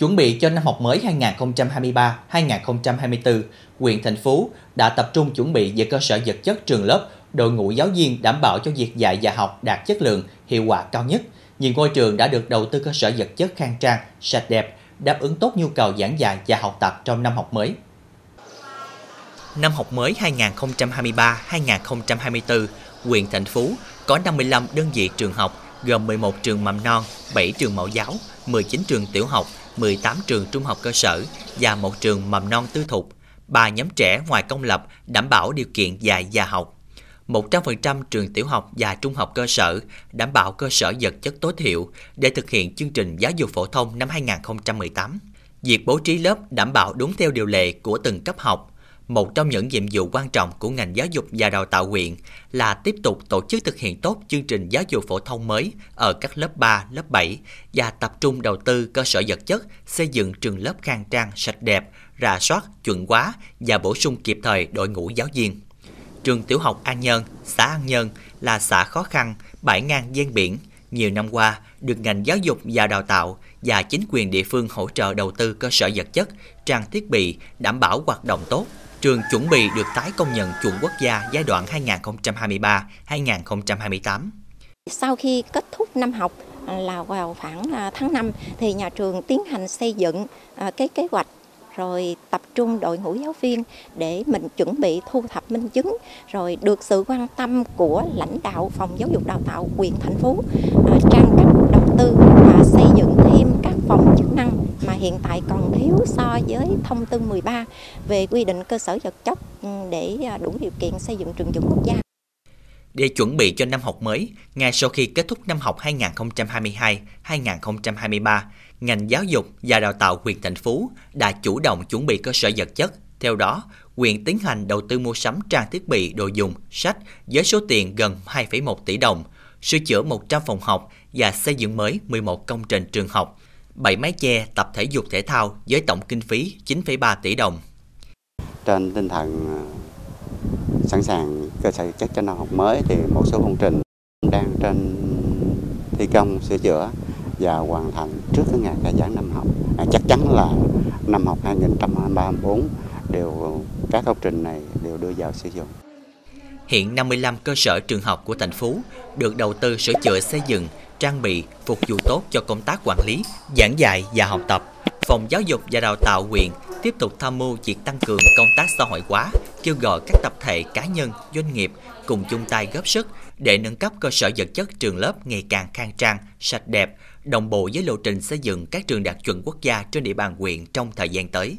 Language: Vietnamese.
Chuẩn bị cho năm học mới 2023-2024, huyện thành phố đã tập trung chuẩn bị về cơ sở vật chất trường lớp, đội ngũ giáo viên đảm bảo cho việc dạy và học đạt chất lượng, hiệu quả cao nhất. Nhiều ngôi trường đã được đầu tư cơ sở vật chất khang trang, sạch đẹp, đáp ứng tốt nhu cầu giảng dạy và học tập trong năm học mới. Năm học mới 2023-2024, huyện thành phố có 55 đơn vị trường học gồm 11 trường mầm non, 7 trường mẫu giáo, 19 trường tiểu học, 18 trường trung học cơ sở và một trường mầm non tư thục. Ba nhóm trẻ ngoài công lập đảm bảo điều kiện dạy và học. 100% trường tiểu học và trung học cơ sở đảm bảo cơ sở vật chất tối thiểu để thực hiện chương trình giáo dục phổ thông năm 2018. Việc bố trí lớp đảm bảo đúng theo điều lệ của từng cấp học, một trong những nhiệm vụ quan trọng của ngành giáo dục và đào tạo huyện là tiếp tục tổ chức thực hiện tốt chương trình giáo dục phổ thông mới ở các lớp 3, lớp 7 và tập trung đầu tư cơ sở vật chất, xây dựng trường lớp khang trang, sạch đẹp, rà soát, chuẩn hóa và bổ sung kịp thời đội ngũ giáo viên. Trường tiểu học An Nhân, xã An Nhân là xã khó khăn, bãi ngang gian biển. Nhiều năm qua, được ngành giáo dục và đào tạo và chính quyền địa phương hỗ trợ đầu tư cơ sở vật chất, trang thiết bị đảm bảo hoạt động tốt, trường chuẩn bị được tái công nhận chuẩn quốc gia giai đoạn 2023-2028. Sau khi kết thúc năm học à, là vào khoảng à, tháng 5 thì nhà trường tiến hành xây dựng à, cái kế hoạch rồi tập trung đội ngũ giáo viên để mình chuẩn bị thu thập minh chứng, rồi được sự quan tâm của lãnh đạo phòng giáo dục đào tạo huyện, thành phố trang cấp tư và xây dựng thêm các phòng chức năng mà hiện tại còn thiếu so với thông tư 13 về quy định cơ sở vật chất ừ, để à, đủ điều kiện xây dựng trường chuẩn quốc gia. Để chuẩn bị cho năm học mới, ngay sau khi kết thúc năm học 2022-2023, ngành giáo dục và đào tạo huyện thành phố đã chủ động chuẩn bị cơ sở vật chất. Theo đó, huyện tiến hành đầu tư mua sắm trang thiết bị đồ dùng, sách với số tiền gần 2,1 tỷ đồng, sửa chữa 100 phòng học và xây dựng mới 11 công trình trường học, 7 mái che tập thể dục thể thao với tổng kinh phí 9,3 tỷ đồng. Trên tinh thần à, sẵn sàng cơ sở chất cho năm học mới thì một số công trình đang trên thi công sửa chữa và hoàn thành trước cái ngày khai giảng năm học. À, chắc chắn là năm học 2023-2024 đều các công trình này đều đưa vào sử dụng. Hiện 55 cơ sở trường học của thành phố được đầu tư sửa chữa xây dựng, trang bị, phục vụ tốt cho công tác quản lý, giảng dạy và học tập. Phòng Giáo dục và Đào tạo huyện tiếp tục tham mưu việc tăng cường công tác xã hội hóa, kêu gọi các tập thể cá nhân, doanh nghiệp cùng chung tay góp sức để nâng cấp cơ sở vật chất trường lớp ngày càng khang trang, sạch đẹp, đồng bộ với lộ trình xây dựng các trường đạt chuẩn quốc gia trên địa bàn huyện trong thời gian tới.